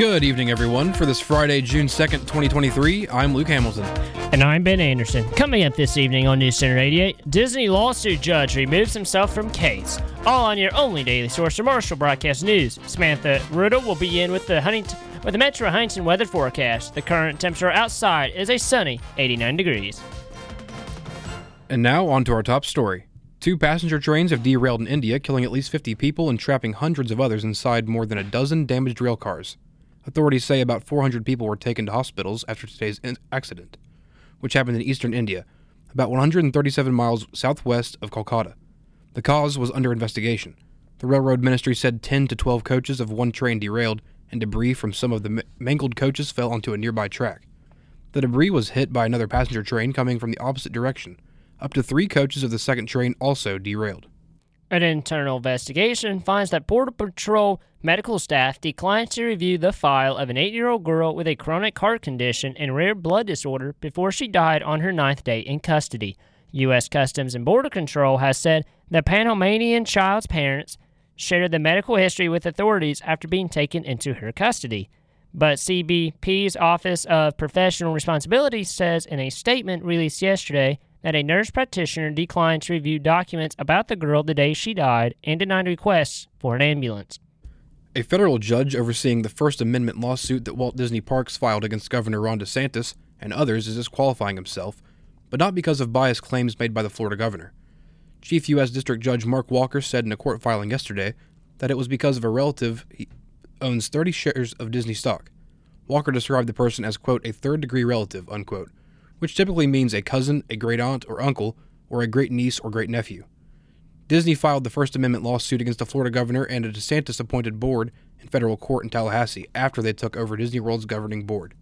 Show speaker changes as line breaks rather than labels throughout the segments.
Good evening, everyone. For this Friday, June 2nd, 2023, I'm Luke Hamilton.
And I'm Ben Anderson. Coming up this evening on News Center 88, Disney lawsuit judge removes himself from case. All on your only daily source for Marshall Broadcast News. Samantha Riddle will be in with the Huntington with the Metro Huntington weather forecast. The current temperature outside is a sunny 89 degrees.
And now on to our top story. Two passenger trains have derailed in India, killing at least 50 people and trapping hundreds of others inside more than a dozen damaged rail cars. Authorities say about 400 people were taken to hospitals after today's accident, which happened in eastern India, about 137 miles southwest of Kolkata. The cause was under investigation. The railroad ministry said 10 to 12 coaches of one train derailed, and debris from some of the mangled coaches fell onto a nearby track. The debris was hit by another passenger train coming from the opposite direction. Up to three coaches of the second train also derailed.
An internal investigation finds that Border Patrol medical staff declined to review the file of an eight year old girl with a chronic heart condition and rare blood disorder before she died on her ninth day in custody. U.S. Customs and Border Control has said the Panamanian child's parents shared the medical history with authorities after being taken into her custody. But CBP's Office of Professional Responsibility says in a statement released yesterday that a nurse practitioner declined to review documents about the girl the day she died and denied requests for an ambulance.
A federal judge overseeing the First Amendment lawsuit that Walt Disney Parks filed against Governor Ron DeSantis and others is disqualifying himself, but not because of biased claims made by the Florida governor. Chief U.S. District Judge Mark Walker said in a court filing yesterday that it was because of a relative he owns 30 shares of Disney stock. Walker described the person as, quote, a third degree relative, unquote, which typically means a cousin, a great aunt or uncle, or a great niece or great nephew. Disney filed the First Amendment lawsuit against the Florida governor and a DeSantis appointed board in federal court in Tallahassee after they took over Disney World's governing board.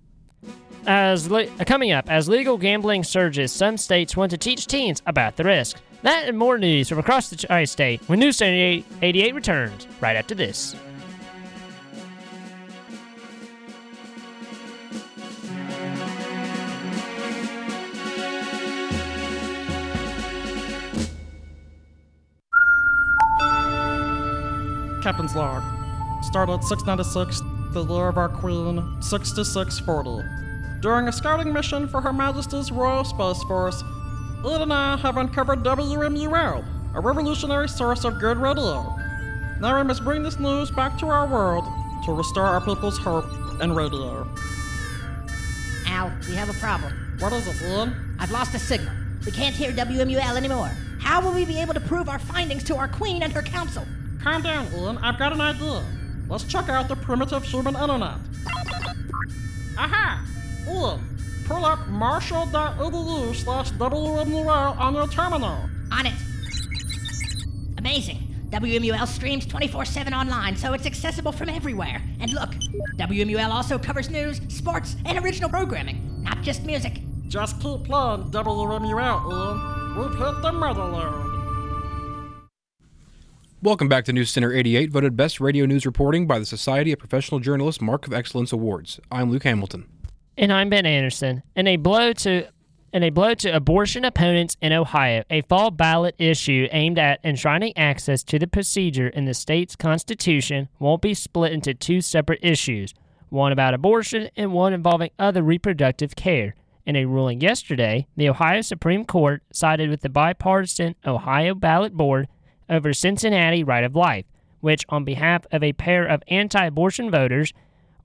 As le- coming up, as legal gambling surges, some states want to teach teens about the risk. That and more news from across the tri-state when News 88 returns right after this.
Captain's log. Stardate 696, the year of our queen, 6640. During a scouting mission for Her Majesty's Royal Space Force, Ed and I have uncovered WMUL, a revolutionary source of good radio. Now we must bring this news back to our world to restore our people's hope in radio.
Al, we have a problem.
What is it, Ian?
I've lost a signal. We can't hear WMUL anymore. How will we be able to prove our findings to our queen and her council?
Calm down, Ian. I've got an idea. Let's check out the primitive human internet. Aha! Ian, pull up marshall.edu slash WMUL on your terminal.
On it. Amazing. WMUL streams 24 7 online, so it's accessible from everywhere. And look, WMUL also covers news, sports, and original programming, not just music.
Just keep playing WMUL, Ian. We've hit the motherload.
Welcome back to News Center 88, voted Best Radio News Reporting by the Society of Professional Journalists Mark of Excellence Awards. I'm Luke Hamilton.
And I'm Ben Anderson. In a blow to in a blow to abortion opponents in Ohio, a fall ballot issue aimed at enshrining access to the procedure in the state's constitution won't be split into two separate issues, one about abortion and one involving other reproductive care. In a ruling yesterday, the Ohio Supreme Court sided with the bipartisan Ohio Ballot Board over Cincinnati Right of Life, which, on behalf of a pair of anti abortion voters,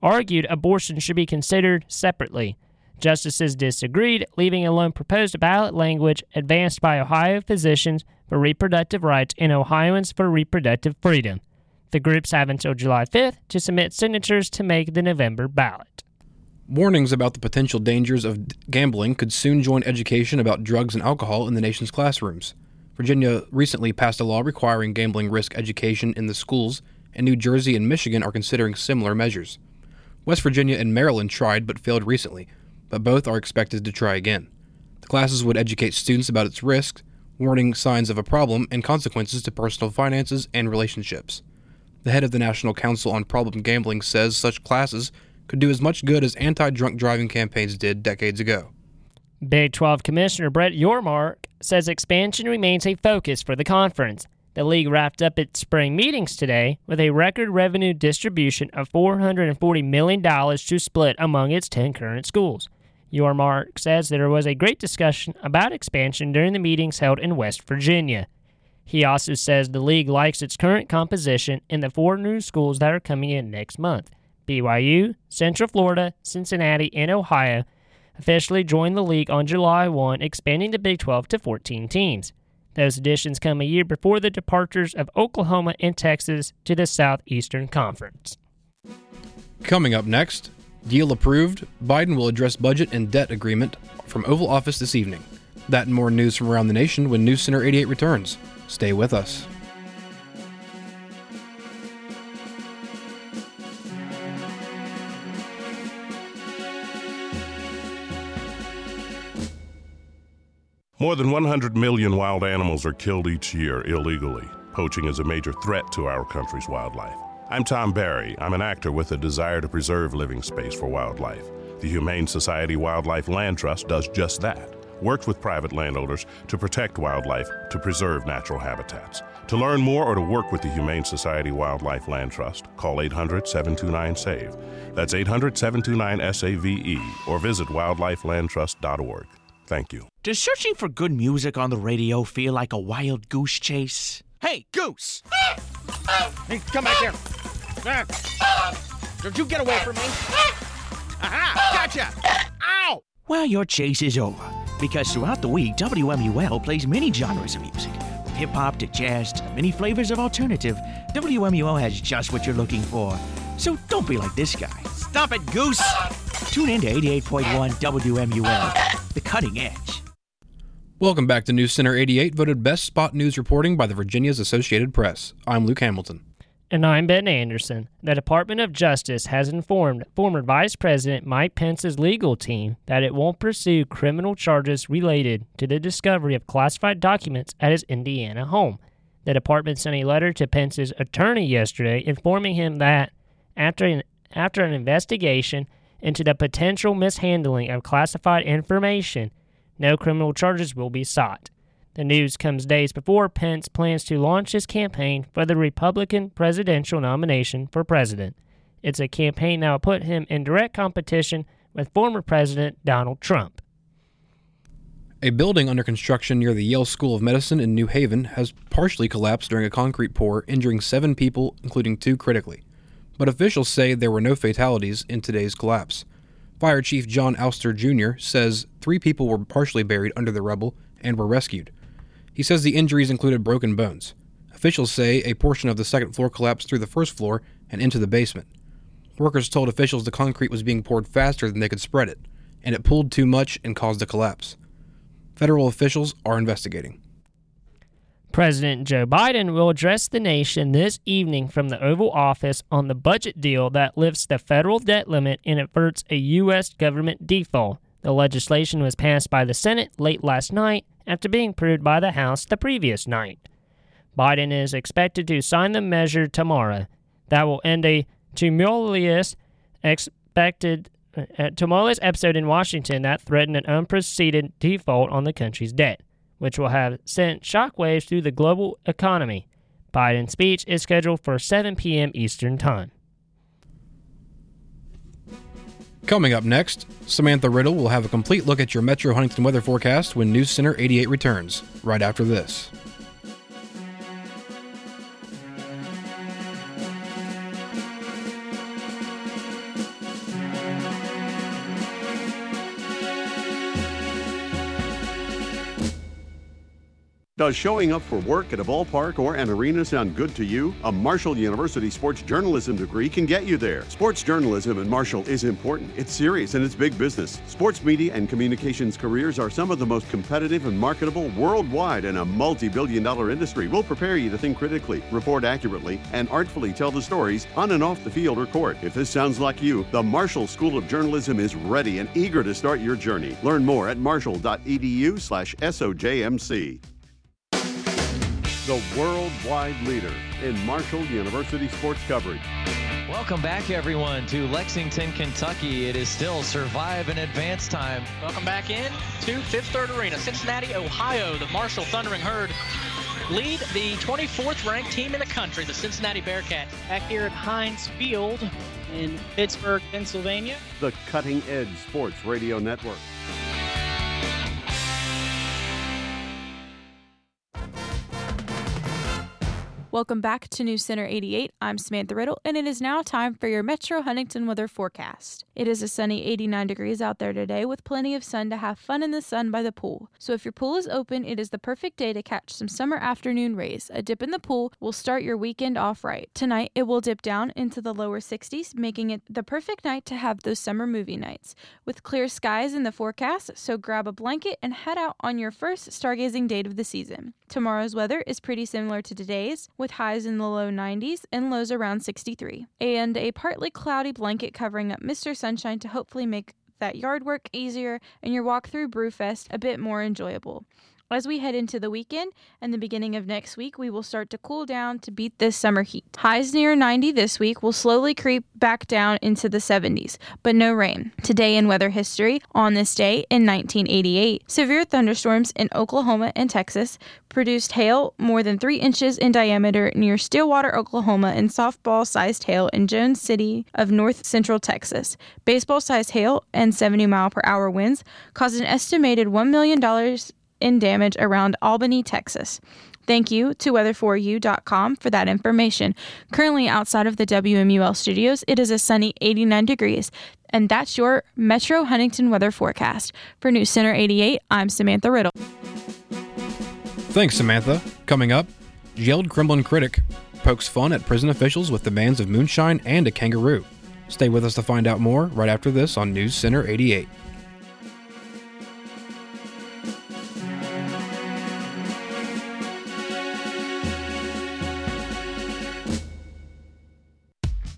argued abortion should be considered separately. Justices disagreed, leaving alone proposed ballot language advanced by Ohio physicians for reproductive rights and Ohioans for reproductive freedom. The groups have until July 5th to submit signatures to make the November ballot.
Warnings about the potential dangers of gambling could soon join education about drugs and alcohol in the nation's classrooms. Virginia recently passed a law requiring gambling risk education in the schools, and New Jersey and Michigan are considering similar measures. West Virginia and Maryland tried but failed recently, but both are expected to try again. The classes would educate students about its risks, warning signs of a problem, and consequences to personal finances and relationships. The head of the National Council on Problem Gambling says such classes could do as much good as anti drunk driving campaigns did decades ago.
Big 12 Commissioner Brett Yormark says expansion remains a focus for the conference. The league wrapped up its spring meetings today with a record revenue distribution of $440 million to split among its 10 current schools. Yormark says there was a great discussion about expansion during the meetings held in West Virginia. He also says the league likes its current composition in the four new schools that are coming in next month. BYU, Central Florida, Cincinnati, and Ohio officially joined the league on July 1, expanding the Big 12 to 14 teams. Those additions come a year before the departures of Oklahoma and Texas to the Southeastern Conference.
Coming up next, deal approved, Biden will address budget and debt agreement from Oval Office this evening. That and more news from around the nation when News Center 88 returns. Stay with us.
More than 100 million wild animals are killed each year illegally. Poaching is a major threat to our country's wildlife. I'm Tom Barry. I'm an actor with a desire to preserve living space for wildlife. The Humane Society Wildlife Land Trust does just that. Works with private landowners to protect wildlife, to preserve natural habitats. To learn more or to work with the Humane Society Wildlife Land Trust, call 800 729 SAVE. That's 800 729 SAVE or visit wildlifelandtrust.org. Thank you.
Does searching for good music on the radio feel like a wild goose chase? Hey, goose! hey, come back here! Don't you get away from me! Aha! Gotcha! Ow! Well, your chase is over because throughout the week, WMUL plays many genres of music. From hip hop to jazz to many flavors of alternative, WMUL has just what you're looking for. So don't be like this guy. Stop it, goose! Tune in to 88.1 WMUL, the cutting edge.
Welcome back to News Center 88, voted best spot news reporting by the Virginia's Associated Press. I'm Luke Hamilton.
And I'm Ben Anderson. The Department of Justice has informed former Vice President Mike Pence's legal team that it won't pursue criminal charges related to the discovery of classified documents at his Indiana home. The department sent a letter to Pence's attorney yesterday informing him that after an, after an investigation into the potential mishandling of classified information, no criminal charges will be sought. The news comes days before Pence plans to launch his campaign for the Republican presidential nomination for president. It's a campaign that will put him in direct competition with former President Donald Trump.
A building under construction near the Yale School of Medicine in New Haven has partially collapsed during a concrete pour, injuring seven people, including two critically. But officials say there were no fatalities in today's collapse. Fire Chief John Alston Jr. says three people were partially buried under the rubble and were rescued. He says the injuries included broken bones. Officials say a portion of the second floor collapsed through the first floor and into the basement. Workers told officials the concrete was being poured faster than they could spread it, and it pulled too much and caused the collapse. Federal officials are investigating.
President Joe Biden will address the nation this evening from the Oval Office on the budget deal that lifts the federal debt limit and averts a U.S. government default. The legislation was passed by the Senate late last night after being approved by the House the previous night. Biden is expected to sign the measure tomorrow. That will end a tumultuous expected uh, tumultuous episode in Washington that threatened an unprecedented default on the country's debt, which will have sent shockwaves through the global economy. Biden's speech is scheduled for 7 p.m. Eastern Time.
Coming up next, Samantha Riddle will have a complete look at your Metro Huntington weather forecast when News Center 88 returns, right after this.
Does showing up for work at a ballpark or an arena sound good to you? A Marshall University sports journalism degree can get you there. Sports journalism at Marshall is important, it's serious, and it's big business. Sports media and communications careers are some of the most competitive and marketable worldwide in a multi billion dollar industry. We'll prepare you to think critically, report accurately, and artfully tell the stories on and off the field or court. If this sounds like you, the Marshall School of Journalism is ready and eager to start your journey. Learn more at marshall.edu slash SOJMC the worldwide leader in Marshall University sports coverage.
Welcome back, everyone, to Lexington, Kentucky. It is still survive and advance time.
Welcome back in to Fifth Third Arena, Cincinnati, Ohio. The Marshall Thundering Herd lead the 24th ranked team in the country, the Cincinnati Bearcats.
Back here at Heinz Field in Pittsburgh, Pennsylvania.
The Cutting Edge Sports Radio Network.
Welcome back to News Center 88. I'm Samantha Riddle, and it is now time for your Metro Huntington weather forecast. It is a sunny 89 degrees out there today with plenty of sun to have fun in the sun by the pool. So if your pool is open, it is the perfect day to catch some summer afternoon rays. A dip in the pool will start your weekend off right. Tonight, it will dip down into the lower 60s, making it the perfect night to have those summer movie nights. With clear skies in the forecast, so grab a blanket and head out on your first stargazing date of the season. Tomorrow's weather is pretty similar to today's, with highs in the low 90s and lows around 63, and a partly cloudy blanket covering up Mr. Sunshine to hopefully make that yard work easier and your walk through Brewfest a bit more enjoyable. As we head into the weekend and the beginning of next week, we will start to cool down to beat this summer heat. Highs near 90 this week will slowly creep back down into the 70s, but no rain. Today in weather history, on this day in 1988, severe thunderstorms in Oklahoma and Texas produced hail more than three inches in diameter near Stillwater, Oklahoma, and softball sized hail in Jones City of north central Texas. Baseball sized hail and 70 mile per hour winds caused an estimated $1 million in damage around Albany, Texas. Thank you to weather4u.com for that information. Currently outside of the WMUL studios, it is a sunny 89 degrees. And that's your Metro Huntington weather forecast. For News Center 88, I'm Samantha Riddle.
Thanks, Samantha. Coming up, jailed Kremlin critic pokes fun at prison officials with demands of moonshine and a kangaroo. Stay with us to find out more right after this on News Center 88.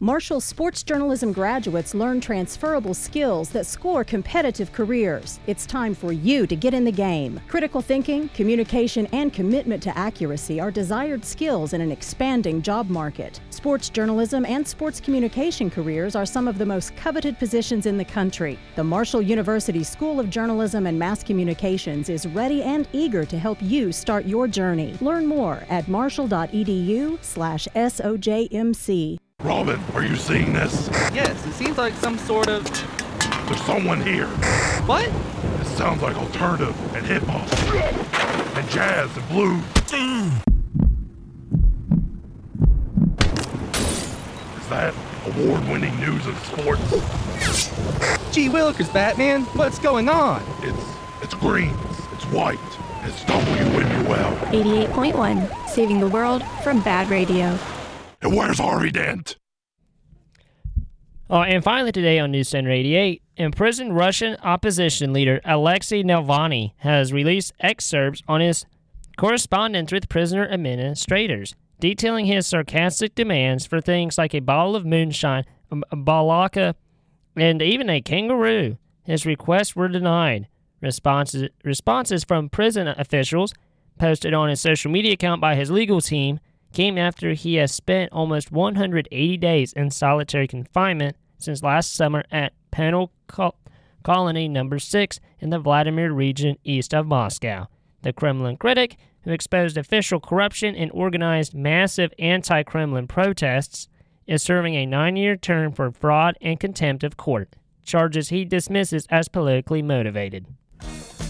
Marshall sports journalism graduates learn transferable skills that score competitive careers. It's time for you to get in the game. Critical thinking, communication, and commitment to accuracy are desired skills in an expanding job market. Sports journalism and sports communication careers are some of the most coveted positions in the country. The Marshall University School of Journalism and Mass Communications is ready and eager to help you start your journey. Learn more at marshall.edu/sojmc.
Robin, are you seeing this?
Yes, it seems like some sort of.
There's someone here.
What?
It sounds like alternative and hip hop and jazz and blues. Is that award-winning news and sports?
Gee Willikers, Batman, what's going on?
It's it's green, it's white, it's WMUL.
88.1, saving the world from bad radio.
And where's Harvey Dent?
Oh, and finally today on News Center 88, imprisoned Russian opposition leader Alexei Navalny has released excerpts on his correspondence with prisoner administrators, detailing his sarcastic demands for things like a bottle of moonshine, um, a balaka, and even a kangaroo. His requests were denied. Responses, responses from prison officials posted on his social media account by his legal team came after he has spent almost 180 days in solitary confinement since last summer at Penal Col- Colony Number 6 in the Vladimir region east of Moscow. The Kremlin critic, who exposed official corruption and organized massive anti Kremlin protests, is serving a nine year term for fraud and contempt of court, charges he dismisses as politically motivated.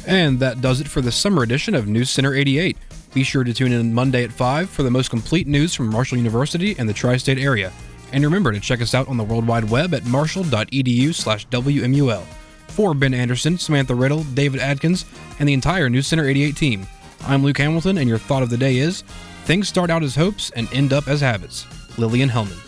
And that does it for the summer edition of News Center 88. Be sure to tune in Monday at 5 for the most complete news from Marshall University and the tri state area. And remember to check us out on the World Wide Web at marshall.edu slash WMUL. For Ben Anderson, Samantha Riddle, David Adkins, and the entire News Center 88 team, I'm Luke Hamilton, and your thought of the day is Things start out as hopes and end up as habits. Lillian Hellman.